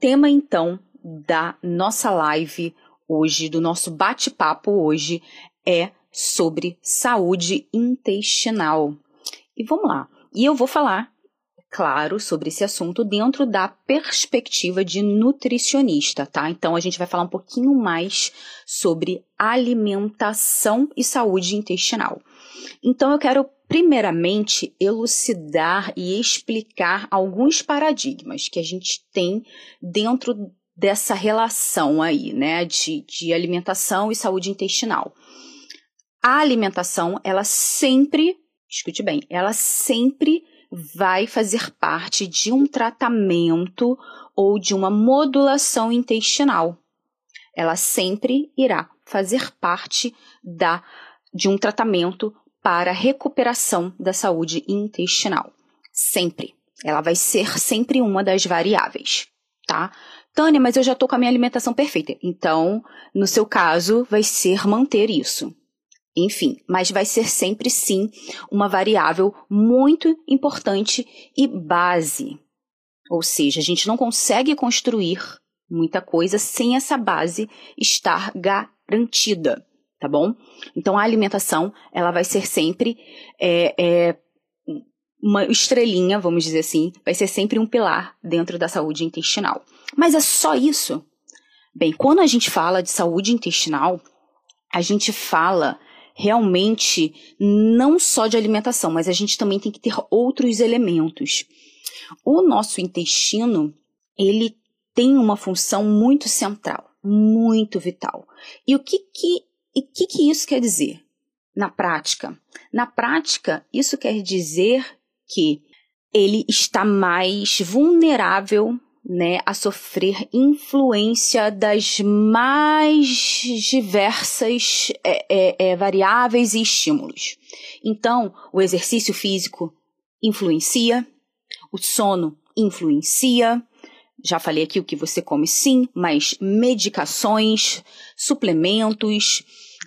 tema então da nossa live hoje, do nosso bate-papo hoje, é sobre saúde intestinal. E vamos lá. E eu vou falar, claro, sobre esse assunto dentro da perspectiva de nutricionista, tá? Então a gente vai falar um pouquinho mais sobre alimentação e saúde intestinal. Então eu quero primeiramente elucidar e explicar alguns paradigmas que a gente tem dentro dessa relação aí, né, de, de alimentação e saúde intestinal. A alimentação, ela sempre, escute bem, ela sempre vai fazer parte de um tratamento ou de uma modulação intestinal. Ela sempre irá fazer parte da de um tratamento para recuperação da saúde intestinal. Sempre. Ela vai ser sempre uma das variáveis, tá? Tânia, mas eu já estou com a minha alimentação perfeita. Então, no seu caso, vai ser manter isso. Enfim, mas vai ser sempre sim uma variável muito importante e base. Ou seja, a gente não consegue construir muita coisa sem essa base estar garantida tá bom? Então a alimentação ela vai ser sempre é, é, uma estrelinha, vamos dizer assim, vai ser sempre um pilar dentro da saúde intestinal. Mas é só isso? Bem, quando a gente fala de saúde intestinal, a gente fala realmente não só de alimentação, mas a gente também tem que ter outros elementos. O nosso intestino, ele tem uma função muito central, muito vital. E o que, que e o que, que isso quer dizer na prática? Na prática, isso quer dizer que ele está mais vulnerável né, a sofrer influência das mais diversas é, é, é, variáveis e estímulos. Então, o exercício físico influencia, o sono influencia, já falei aqui o que você come sim, mas medicações, suplementos,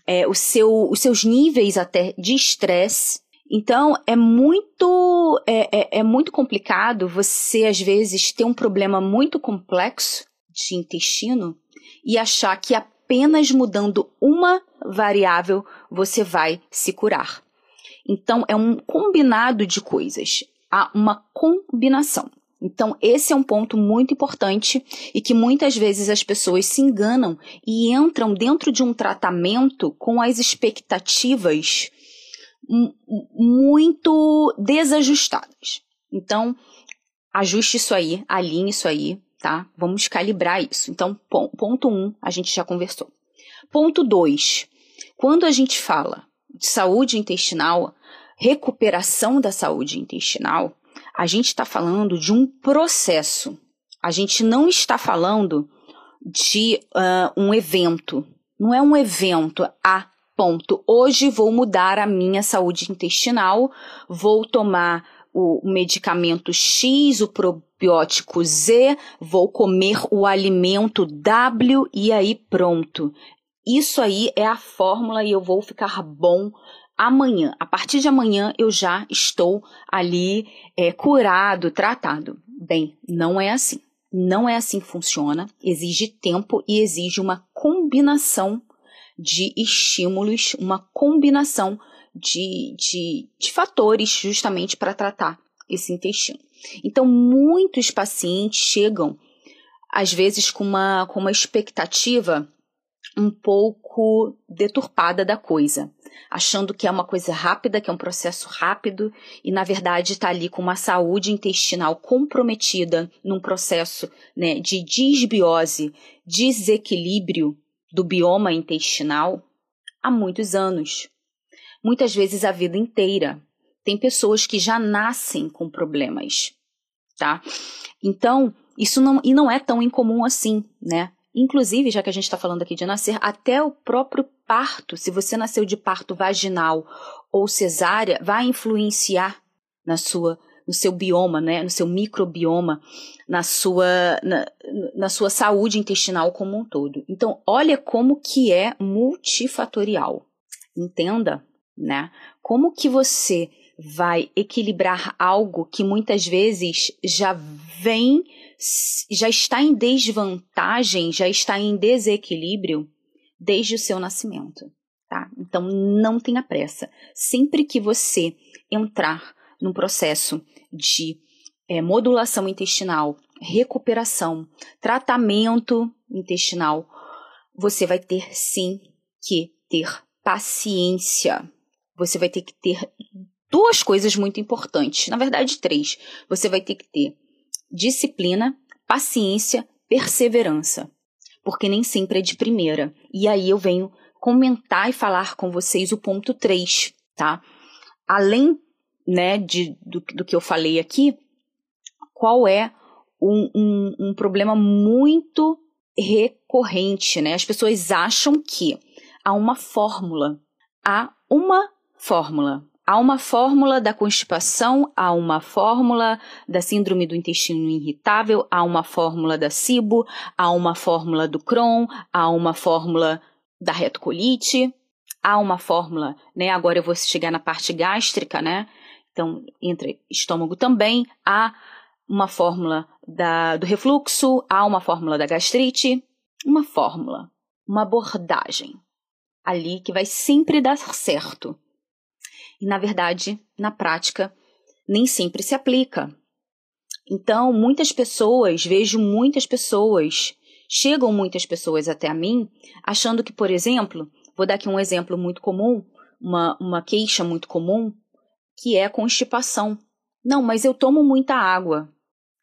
é, o seu, os seus níveis até de estresse. Então é muito é, é, é muito complicado você às vezes ter um problema muito complexo de intestino e achar que apenas mudando uma variável você vai se curar. Então é um combinado de coisas, há uma combinação. Então, esse é um ponto muito importante e que muitas vezes as pessoas se enganam e entram dentro de um tratamento com as expectativas muito desajustadas. Então, ajuste isso aí, alinhe isso aí, tá? Vamos calibrar isso. Então, ponto um, a gente já conversou. Ponto dois, quando a gente fala de saúde intestinal, recuperação da saúde intestinal, a gente está falando de um processo. A gente não está falando de uh, um evento. Não é um evento a ponto. Hoje vou mudar a minha saúde intestinal, vou tomar o medicamento X, o probiótico Z, vou comer o alimento W e aí pronto. Isso aí é a fórmula e eu vou ficar bom amanhã, a partir de amanhã eu já estou ali é, curado, tratado. Bem, não é assim. Não é assim que funciona. Exige tempo e exige uma combinação de estímulos, uma combinação de, de, de fatores justamente para tratar esse intestino. Então, muitos pacientes chegam, às vezes, com uma, com uma expectativa um pouco deturpada da coisa achando que é uma coisa rápida, que é um processo rápido, e na verdade está ali com uma saúde intestinal comprometida num processo né, de disbiose, desequilíbrio do bioma intestinal há muitos anos. Muitas vezes a vida inteira. Tem pessoas que já nascem com problemas, tá? Então, isso não, e não é tão incomum assim, né? Inclusive, já que a gente está falando aqui de nascer, até o próprio parto, se você nasceu de parto vaginal ou cesárea, vai influenciar na sua no seu bioma, né, no seu microbioma, na sua, na, na sua saúde intestinal como um todo. Então, olha como que é multifatorial. Entenda, né? Como que você vai equilibrar algo que muitas vezes já vem já está em desvantagem, já está em desequilíbrio desde o seu nascimento, tá? Então não tenha pressa. Sempre que você entrar num processo de é, modulação intestinal, recuperação, tratamento intestinal, você vai ter sim que ter paciência. Você vai ter que ter duas coisas muito importantes, na verdade, três. Você vai ter que ter disciplina, paciência, perseverança, porque nem sempre é de primeira. E aí eu venho comentar e falar com vocês o ponto 3, tá? Além né, de, do, do que eu falei aqui, qual é um, um, um problema muito recorrente, né? As pessoas acham que há uma fórmula, há uma fórmula. Há uma fórmula da constipação, há uma fórmula da síndrome do intestino irritável, há uma fórmula da SIBO, há uma fórmula do Crohn, há uma fórmula da retocolite, há uma fórmula, né? Agora eu vou chegar na parte gástrica, né? Então, entre estômago também, há uma fórmula da, do refluxo, há uma fórmula da gastrite, uma fórmula, uma abordagem ali que vai sempre dar certo. E na verdade, na prática, nem sempre se aplica. Então, muitas pessoas, vejo muitas pessoas, chegam muitas pessoas até a mim, achando que, por exemplo, vou dar aqui um exemplo muito comum, uma, uma queixa muito comum, que é constipação. Não, mas eu tomo muita água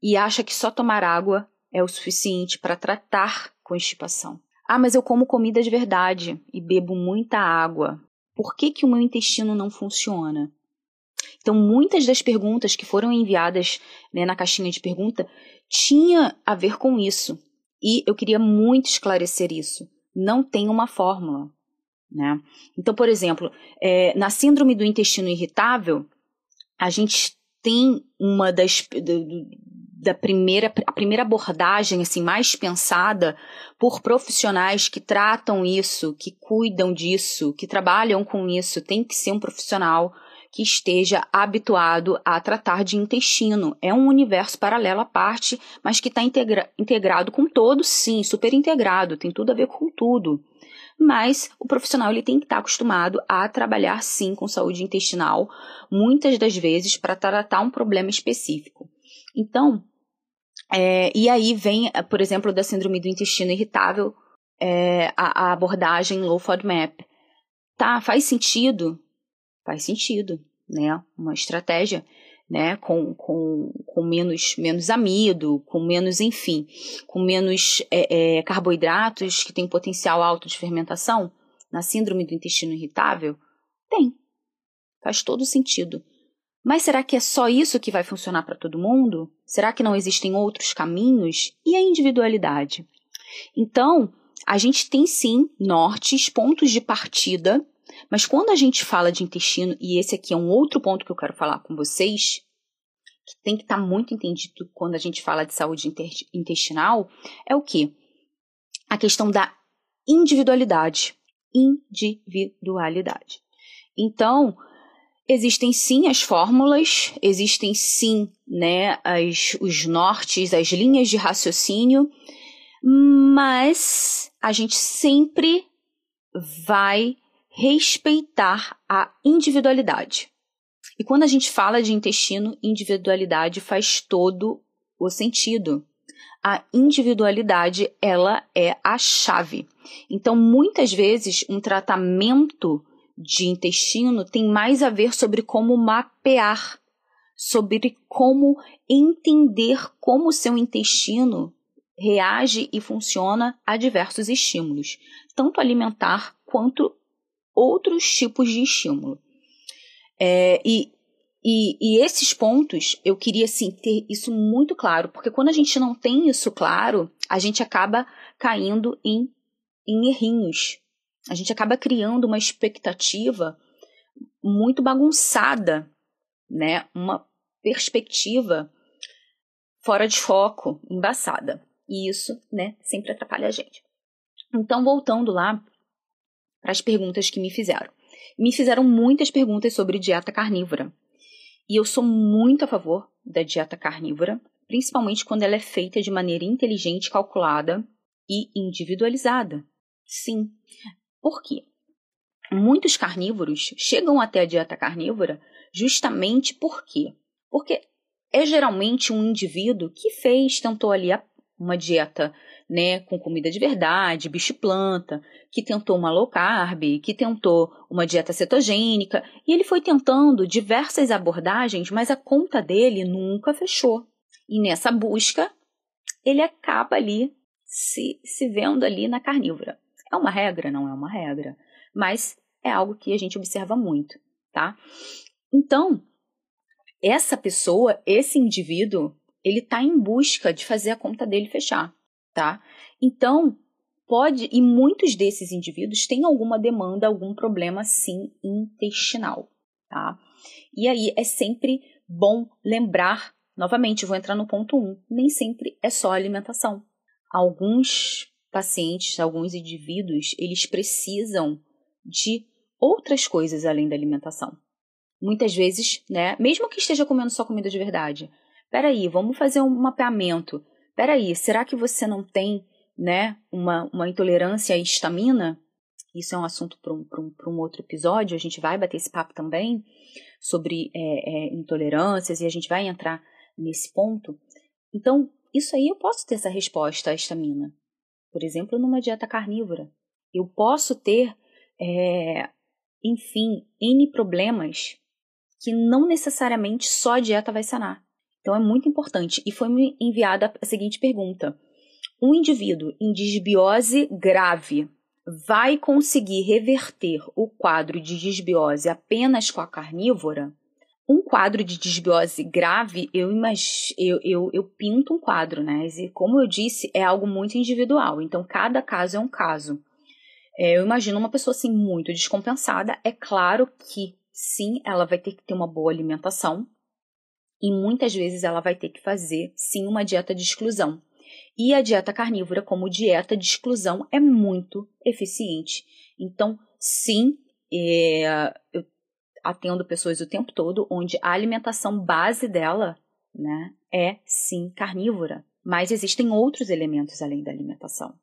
e acha que só tomar água é o suficiente para tratar constipação. Ah, mas eu como comida de verdade e bebo muita água. Por que, que o meu intestino não funciona? Então, muitas das perguntas que foram enviadas né, na caixinha de pergunta tinha a ver com isso. E eu queria muito esclarecer isso. Não tem uma fórmula. Né? Então, por exemplo, é, na síndrome do intestino irritável, a gente tem uma das da primeira a primeira abordagem assim mais pensada por profissionais que tratam isso, que cuidam disso, que trabalham com isso, tem que ser um profissional que esteja habituado a tratar de intestino. É um universo paralelo à parte, mas que está integra integrado com todo, sim, super integrado, tem tudo a ver com tudo. Mas o profissional ele tem que estar tá acostumado a trabalhar sim com saúde intestinal, muitas das vezes para tratar um problema específico. Então, é, e aí vem, por exemplo, da síndrome do intestino irritável, é, a, a, abordagem low FODMAP. Tá, faz sentido? Faz sentido, né? Uma estratégia, né? Com, com, com menos, menos amido, com menos, enfim, com menos é, é carboidratos que tem potencial alto de fermentação na síndrome do intestino irritável? Tem. Faz todo sentido. Mas será que é só isso que vai funcionar para todo mundo? Será que não existem outros caminhos? E a individualidade? Então, a gente tem sim nortes, pontos de partida, mas quando a gente fala de intestino, e esse aqui é um outro ponto que eu quero falar com vocês, que tem que estar tá muito entendido quando a gente fala de saúde intestinal, é o que? A questão da individualidade. Individualidade. Então, Existem sim as fórmulas, existem sim né, as, os nortes, as linhas de raciocínio, mas a gente sempre vai respeitar a individualidade. E quando a gente fala de intestino, individualidade faz todo o sentido. A individualidade, ela é a chave. Então, muitas vezes, um tratamento de intestino tem mais a ver sobre como mapear, sobre como entender como o seu intestino reage e funciona a diversos estímulos, tanto alimentar quanto outros tipos de estímulo. É, e, e, e, esses pontos eu queria assim, ter isso muito claro, porque quando a gente não tem isso claro, a gente acaba caindo em, em errinhos, a gente acaba criando uma expectativa muito bagunçada, né? Uma perspectiva fora de foco, embaçada. E isso, né, sempre atrapalha a gente. Então, voltando lá para as perguntas que me fizeram. Me fizeram muitas perguntas sobre dieta carnívora. E eu sou muito a favor da dieta carnívora, principalmente quando ela é feita de maneira inteligente, calculada e individualizada. Sim. Por quê? Muitos carnívoros chegam até a dieta carnívora justamente por quê? Porque é geralmente um indivíduo que fez, tentou ali uma dieta né, com comida de verdade, bicho planta, que tentou uma low carb, que tentou uma dieta cetogênica, e ele foi tentando diversas abordagens, mas a conta dele nunca fechou. E nessa busca, ele acaba ali se, se vendo ali na carnívora. É uma regra? Não é uma regra, mas é algo que a gente observa muito, tá? Então, essa pessoa, esse indivíduo, ele está em busca de fazer a conta dele fechar tá? Então, pode, e muitos desses indivíduos têm alguma demanda, algum problema, sim, intestinal, tá? E aí é sempre bom lembrar, novamente, vou entrar no ponto 1, um, nem sempre é só alimentação. Alguns pacientes, alguns indivíduos, eles precisam de outras coisas além da alimentação. Muitas vezes, né, mesmo que esteja comendo só comida de verdade, peraí, vamos fazer um mapeamento peraí, será que você não tem né, uma, uma intolerância à histamina? Isso é um assunto para um, um, um outro episódio, a gente vai bater esse papo também sobre é, é, intolerâncias e a gente vai entrar nesse ponto. Então, isso aí eu posso ter essa resposta à histamina. Por exemplo, numa dieta carnívora. Eu posso ter, é, enfim, N problemas que não necessariamente só a dieta vai sanar. Então é muito importante. E foi me enviada a seguinte pergunta: Um indivíduo em disbiose grave vai conseguir reverter o quadro de disbiose apenas com a carnívora? Um quadro de disbiose grave, eu, eu, eu, eu pinto um quadro, né? E como eu disse, é algo muito individual. Então, cada caso é um caso. É, eu imagino uma pessoa assim muito descompensada. É claro que sim, ela vai ter que ter uma boa alimentação, e muitas vezes ela vai ter que fazer sim uma dieta de exclusão. E a dieta carnívora, como dieta de exclusão, é muito eficiente. Então, sim, é, eu atendo pessoas o tempo todo onde a alimentação base dela né, é sim carnívora. Mas existem outros elementos além da alimentação.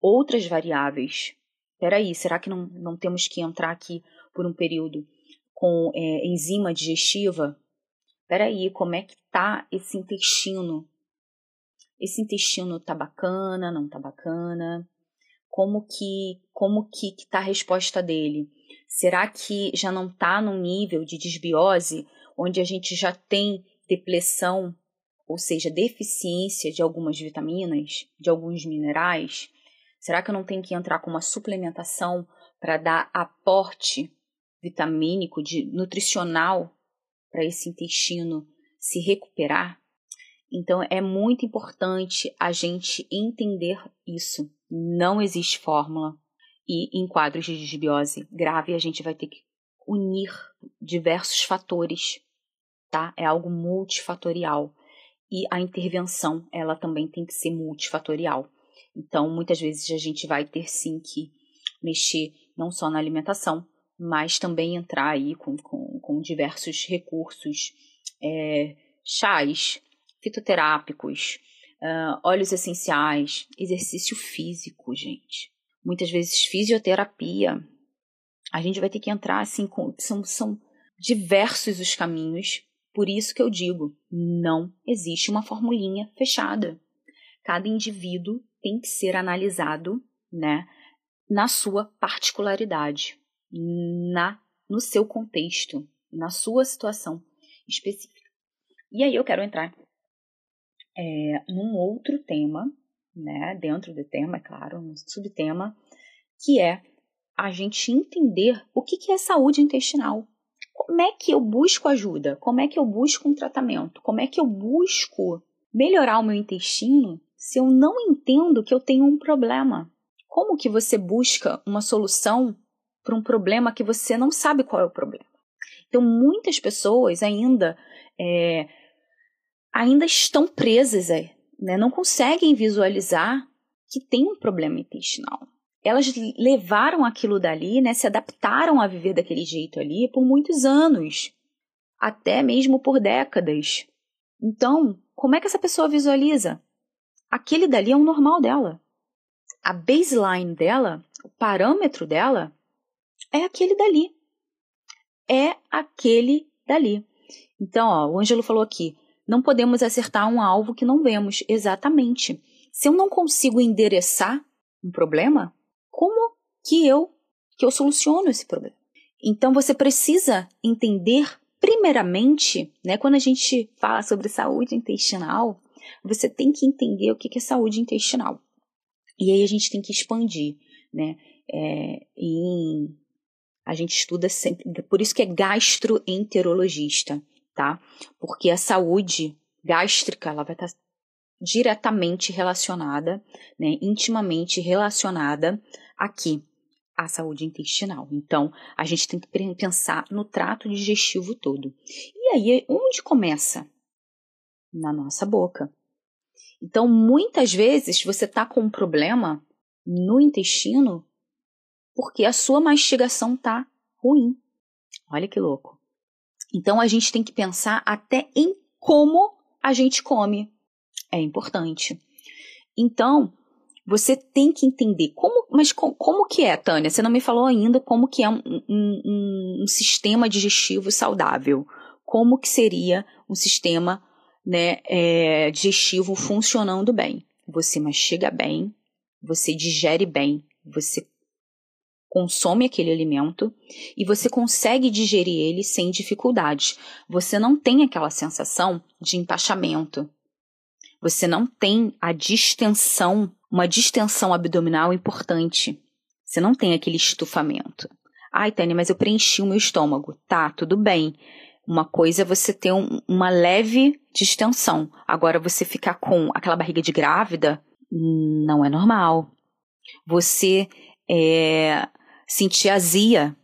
Outras variáveis. Peraí, será que não, não temos que entrar aqui por um período com é, enzima digestiva peraí, como é que tá esse intestino? Esse intestino tá bacana, não tá bacana? Como que, como que, que tá a resposta dele? Será que já não tá num nível de desbiose onde a gente já tem depressão, ou seja, deficiência de algumas vitaminas, de alguns minerais? Será que eu não tenho que entrar com uma suplementação para dar aporte vitamínico, de nutricional para esse intestino se recuperar. Então é muito importante a gente entender isso. Não existe fórmula. E em quadros de disbiose grave a gente vai ter que unir diversos fatores, tá? É algo multifatorial. E a intervenção, ela também tem que ser multifatorial. Então, muitas vezes a gente vai ter sim que mexer não só na alimentação, mas também entrar aí com, com, com diversos recursos, é, chás, fitoterápicos, uh, óleos essenciais, exercício físico, gente. Muitas vezes fisioterapia. A gente vai ter que entrar assim com. São, são diversos os caminhos. Por isso que eu digo, não existe uma formulinha fechada. Cada indivíduo tem que ser analisado, né, na sua particularidade na no seu contexto, na sua situação específica. E aí eu quero entrar é, num outro tema, né, dentro do tema, é claro, um subtema, que é a gente entender o que, é saúde intestinal. Como é que eu busco ajuda? Como é que eu busco um tratamento? Como é que eu busco melhorar o meu intestino se eu não entendo que eu tenho um problema? Como que você busca uma solução para um problema que você não sabe qual é o problema. Então, muitas pessoas ainda é, ainda estão presas, né? não conseguem visualizar que tem um problema intestinal. Elas levaram aquilo dali, né? se adaptaram a viver daquele jeito ali por muitos anos, até mesmo por décadas. Então, como é que essa pessoa visualiza? Aquele dali é o normal dela. A baseline dela, o parâmetro dela, é aquele dali. É aquele dali. Então, ó, o Ângelo falou aqui: não podemos acertar um alvo que não vemos. Exatamente. Se eu não consigo endereçar um problema, como que eu que eu soluciono esse problema? Então você precisa entender primeiramente, né, quando a gente fala sobre saúde intestinal, você tem que entender o que é saúde intestinal. E aí a gente tem que expandir, né? É, em, a gente estuda sempre, por isso que é gastroenterologista, tá? Porque a saúde gástrica, ela vai estar diretamente relacionada, né, intimamente relacionada aqui à saúde intestinal. Então, a gente tem que pensar no trato digestivo todo. E aí, onde começa? Na nossa boca. Então, muitas vezes você está com um problema no intestino porque a sua mastigação está ruim. Olha que louco. Então, a gente tem que pensar até em como a gente come é importante. Então, você tem que entender como, mas como, como, que é, Tânia? Você não me falou ainda como que é um, um, um, sistema digestivo saudável. Como que seria um sistema né, é, digestivo funcionando bem? Você mastiga bem, você digere bem, você consome aquele alimento e você consegue digerir ele sem dificuldade. Você não tem aquela sensação de empachamento, você não tem a distensão, uma distensão abdominal importante. Você não tem aquele estufamento. Ai, Tânia, mas eu preenchi o meu estômago. Tá, tudo bem. Uma coisa é você ter um, uma leve distensão. Agora, você ficar com aquela barriga de grávida, não é normal. Você é, sentir azia,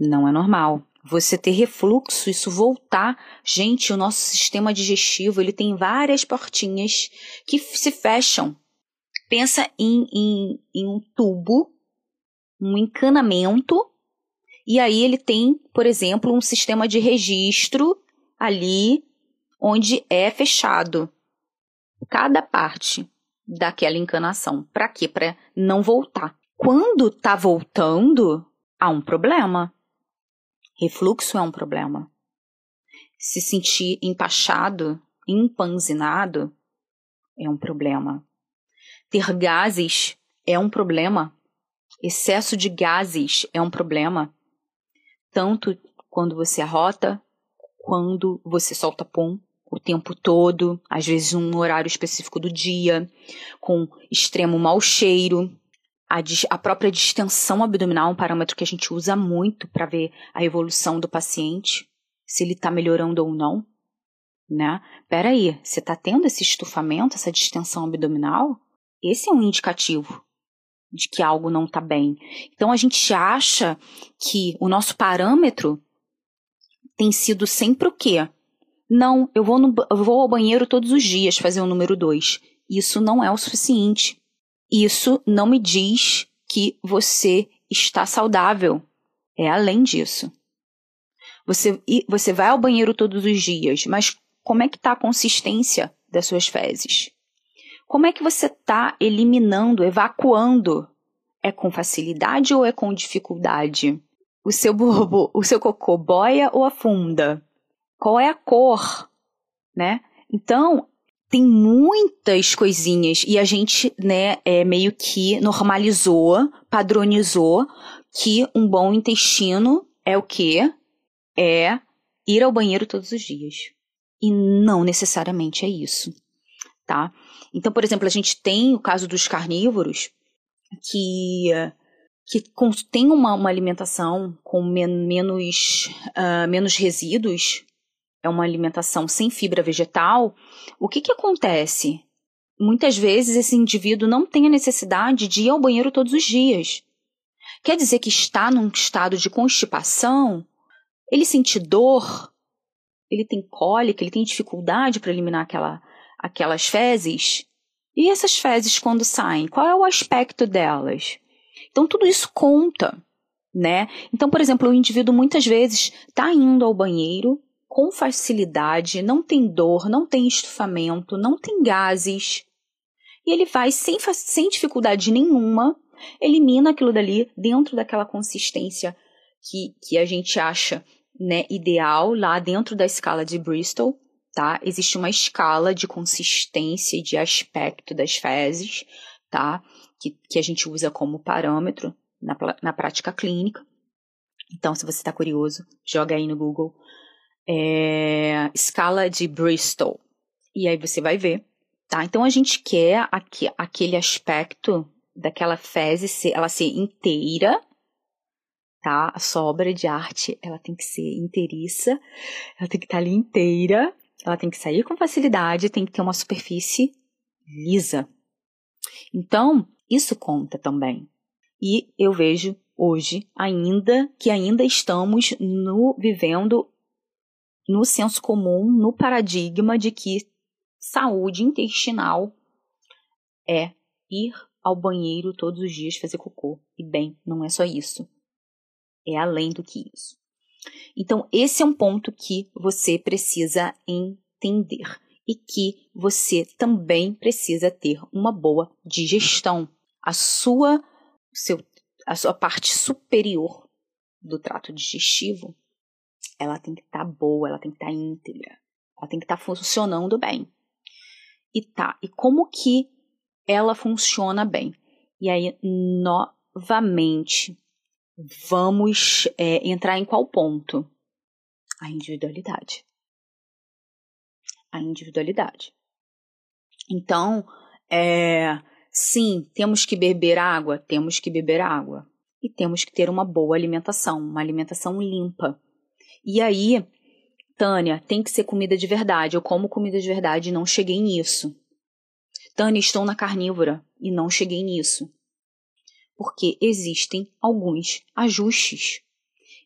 não é normal você ter refluxo, isso voltar. Gente, o nosso sistema digestivo ele tem várias portinhas que se fecham. Pensa em, em, em um tubo, um encanamento, e aí ele tem, por exemplo, um sistema de registro ali onde é fechado cada parte daquela encanação. Para quê? Para não voltar. Quando tá voltando, há um problema. Refluxo é um problema. Se sentir empachado, empanzinado, é um problema. Ter gases é um problema. Excesso de gases é um problema. Tanto quando você arrota, quando você solta pum o tempo todo, às vezes num horário específico do dia, com extremo mau cheiro, a, a própria distensão abdominal é um parâmetro que a gente usa muito para ver a evolução do paciente, se ele está melhorando ou não. Né? Peraí, você está tendo esse estufamento, essa distensão abdominal? Esse é um indicativo de que algo não está bem. Então a gente acha que o nosso parâmetro tem sido sempre o quê? Não, eu vou, no, eu vou ao banheiro todos os dias fazer o número 2. Isso não é o suficiente isso não me diz que você está saudável. É além disso. Você, você vai ao banheiro todos os dias, mas como é que está a consistência das suas fezes? Como é que você está eliminando, evacuando? É com facilidade ou é com dificuldade? O seu bobo, o seu cocô boia ou afunda? Qual é a cor, né? Então, tem muitas coisinhas e a gente, né, é, meio que normalizou, padronizou que um bom intestino é o quê? É ir ao banheiro todos os dias. E não necessariamente é isso, tá? Então, por exemplo, a gente tem o caso dos carnívoros que que tem uma, uma alimentação com men menos, uh, menos resíduos é uma alimentação sem fibra vegetal, o que, que acontece? Muitas vezes esse indivíduo não tem a necessidade de ir ao banheiro todos os dias. Quer dizer que está num estado de constipação? Ele sente dor? Ele tem cólica? Ele tem dificuldade para eliminar aquela, aquelas fezes? E essas fezes, quando saem, qual é o aspecto delas? Então, tudo isso conta, né? Então, por exemplo, o indivíduo muitas vezes está indo ao banheiro, com facilidade, não tem dor, não tem estufamento, não tem gases. E ele vai sem, sem dificuldade nenhuma, elimina aquilo dali dentro daquela consistência que, que a gente acha né, ideal lá dentro da escala de Bristol, tá? Existe uma escala de consistência e de aspecto das fezes, tá? Que, que a gente usa como parâmetro na, na prática clínica. Então, se você está curioso, joga aí no Google é, escala de Bristol. E aí você vai ver, tá? Então a gente quer aqui, aquele aspecto daquela fezes, ela ser inteira, tá? A sua obra de arte, ela tem que ser inteiriça, ela tem que estar tá ali inteira, ela tem que sair com facilidade, tem que ter uma superfície lisa. Então, isso conta também. E eu vejo hoje ainda que ainda estamos no vivendo no senso comum, no paradigma de que saúde intestinal é ir ao banheiro todos os dias fazer cocô. E bem, não é só isso. É além do que isso. Então, esse é um ponto que você precisa entender e que você também precisa ter uma boa digestão. A sua, seu, a sua parte superior do trato digestivo ela tem que estar tá boa, ela tem que estar tá íntegra, ela tem que estar tá funcionando bem. E tá, e como que ela funciona bem? E aí, novamente, vamos é, entrar em qual ponto? A individualidade. A individualidade. Então, é, sim, temos que beber água, temos que beber água. E temos que ter uma boa alimentação, uma alimentação limpa e aí, Tânia, tem que ser comida de verdade. Eu como comida de verdade e não cheguei nisso. Tânia, estou na carnívora e não cheguei nisso. Porque existem alguns ajustes.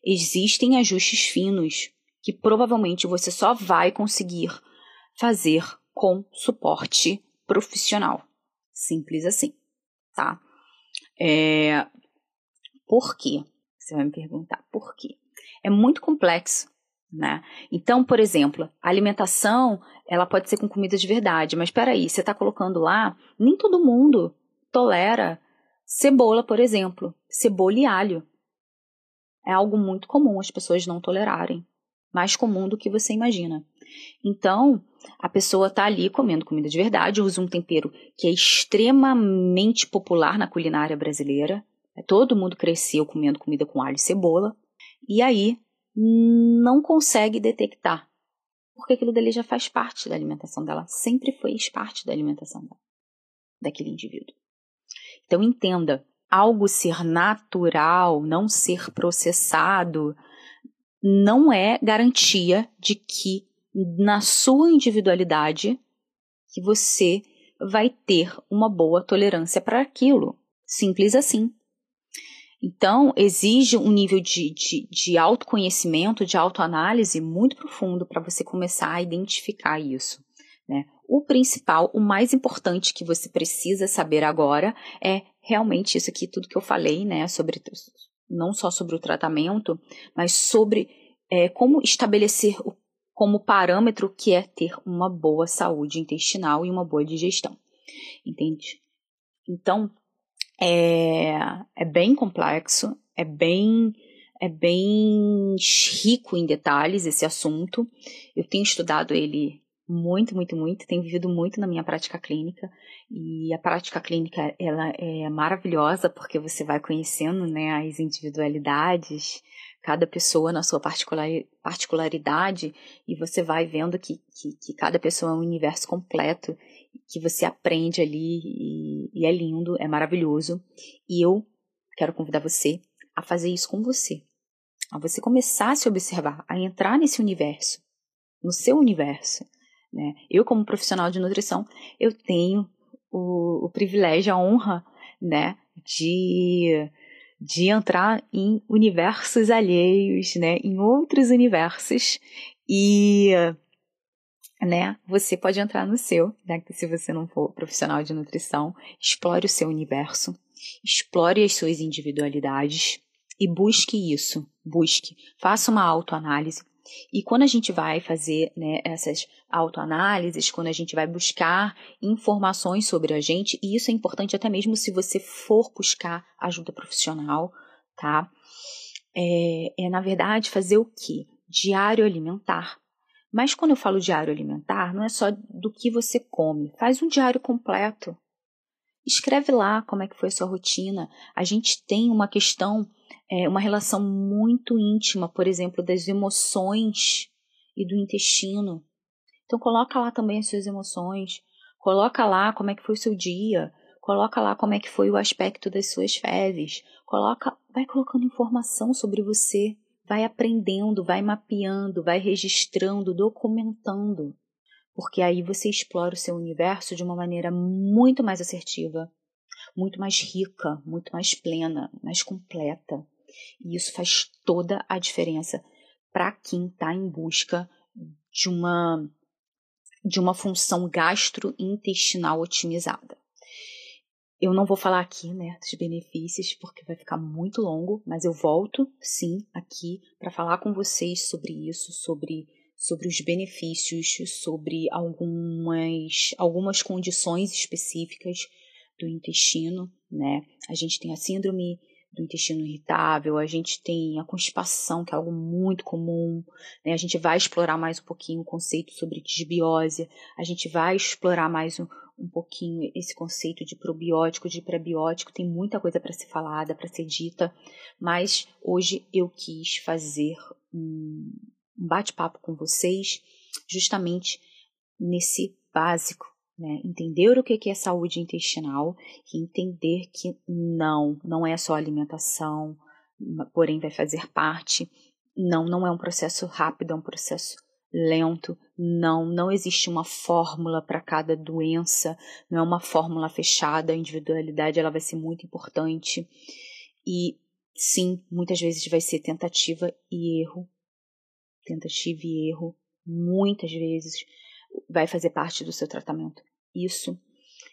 Existem ajustes finos que provavelmente você só vai conseguir fazer com suporte profissional. Simples assim, tá? É... Por quê? Você vai me perguntar por quê? É muito complexo. Né? Então, por exemplo, a alimentação ela pode ser com comida de verdade, mas espera aí, você está colocando lá, nem todo mundo tolera cebola, por exemplo, cebola e alho. É algo muito comum as pessoas não tolerarem, mais comum do que você imagina. Então, a pessoa está ali comendo comida de verdade, usa um tempero que é extremamente popular na culinária brasileira. Todo mundo cresceu comendo comida com alho e cebola. E aí não consegue detectar, porque aquilo dali já faz parte da alimentação dela, sempre fez parte da alimentação dela, daquele indivíduo. Então entenda, algo ser natural, não ser processado, não é garantia de que na sua individualidade que você vai ter uma boa tolerância para aquilo. Simples assim. Então, exige um nível de, de, de autoconhecimento, de autoanálise muito profundo para você começar a identificar isso. Né? O principal, o mais importante que você precisa saber agora é realmente isso aqui, tudo que eu falei, né, sobre não só sobre o tratamento, mas sobre é, como estabelecer o, como parâmetro que é ter uma boa saúde intestinal e uma boa digestão. Entende? Então, é, é bem complexo, é bem é bem rico em detalhes esse assunto. Eu tenho estudado ele muito, muito, muito, tenho vivido muito na minha prática clínica e a prática clínica ela é maravilhosa porque você vai conhecendo né, as individualidades, cada pessoa na sua particular, particularidade e você vai vendo que, que, que cada pessoa é um universo completo que você aprende ali e, e é lindo, é maravilhoso. E eu quero convidar você a fazer isso com você. A você começar a se observar, a entrar nesse universo, no seu universo. Né? Eu, como profissional de nutrição, eu tenho o, o privilégio, a honra né, de, de entrar em universos alheios, né, em outros universos e né? Você pode entrar no seu, né? Se você não for profissional de nutrição, explore o seu universo, explore as suas individualidades e busque isso. Busque, faça uma autoanálise, E quando a gente vai fazer né, essas autoanálises, quando a gente vai buscar informações sobre a gente, e isso é importante até mesmo se você for buscar ajuda profissional, tá? É, é na verdade fazer o que? Diário alimentar. Mas quando eu falo diário alimentar, não é só do que você come, faz um diário completo. Escreve lá como é que foi a sua rotina. A gente tem uma questão é, uma relação muito íntima, por exemplo, das emoções e do intestino. Então coloca lá também as suas emoções, coloca lá como é que foi o seu dia, coloca lá como é que foi o aspecto das suas fezes, coloca, vai colocando informação sobre você, vai aprendendo, vai mapeando, vai registrando, documentando, porque aí você explora o seu universo de uma maneira muito mais assertiva, muito mais rica, muito mais plena, mais completa. E isso faz toda a diferença para quem está em busca de uma, de uma função gastrointestinal otimizada. Eu não vou falar aqui, né, dos benefícios, porque vai ficar muito longo, mas eu volto, sim, aqui para falar com vocês sobre isso, sobre, sobre os benefícios, sobre algumas, algumas condições específicas do intestino, né? A gente tem a síndrome do intestino irritável, a gente tem a constipação, que é algo muito comum, né? a gente vai explorar mais um pouquinho o conceito sobre disbiose, a gente vai explorar mais um, um pouquinho esse conceito de probiótico, de prebiótico, tem muita coisa para ser falada, para ser dita, mas hoje eu quis fazer um, bate-papo com vocês justamente nesse básico né? Entender o que é saúde intestinal e entender que não, não é só alimentação, porém vai fazer parte. Não, não é um processo rápido, é um processo lento. Não, não existe uma fórmula para cada doença, não é uma fórmula fechada, a individualidade ela vai ser muito importante. E sim, muitas vezes vai ser tentativa e erro. Tentativa e erro, muitas vezes vai fazer parte do seu tratamento. Isso.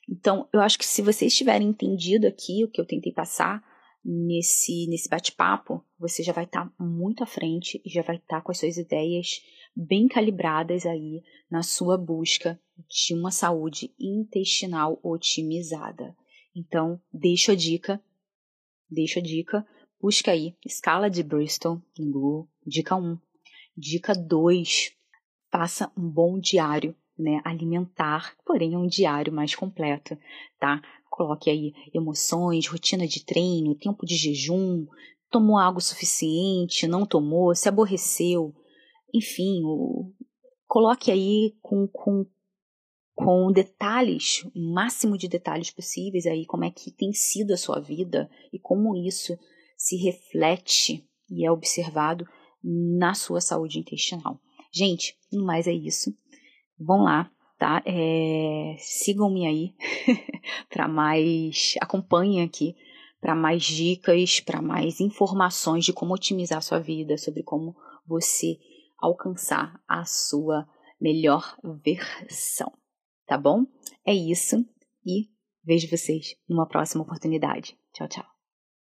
Então, eu acho que se vocês tiverem entendido aqui o que eu tentei passar nesse, nesse bate-papo, você já vai estar tá muito à frente e já vai estar tá com as suas ideias bem calibradas aí na sua busca de uma saúde intestinal otimizada. Então, deixo a dica, deixo a dica, busca aí escala de Bristol no Google, dica 1. Dica 2, faça um bom diário né, alimentar, porém um diário mais completo, tá? Coloque aí emoções, rotina de treino, tempo de jejum, tomou água suficiente, não tomou, se aborreceu, enfim, o, coloque aí com, com, com detalhes, o máximo de detalhes possíveis aí, como é que tem sido a sua vida e como isso se reflete e é observado na sua saúde intestinal. Gente, no mais é isso vão lá, tá? É, Sigam-me aí para mais. Acompanhem aqui para mais dicas, para mais informações de como otimizar a sua vida, sobre como você alcançar a sua melhor versão, tá bom? É isso e vejo vocês numa próxima oportunidade. Tchau, tchau.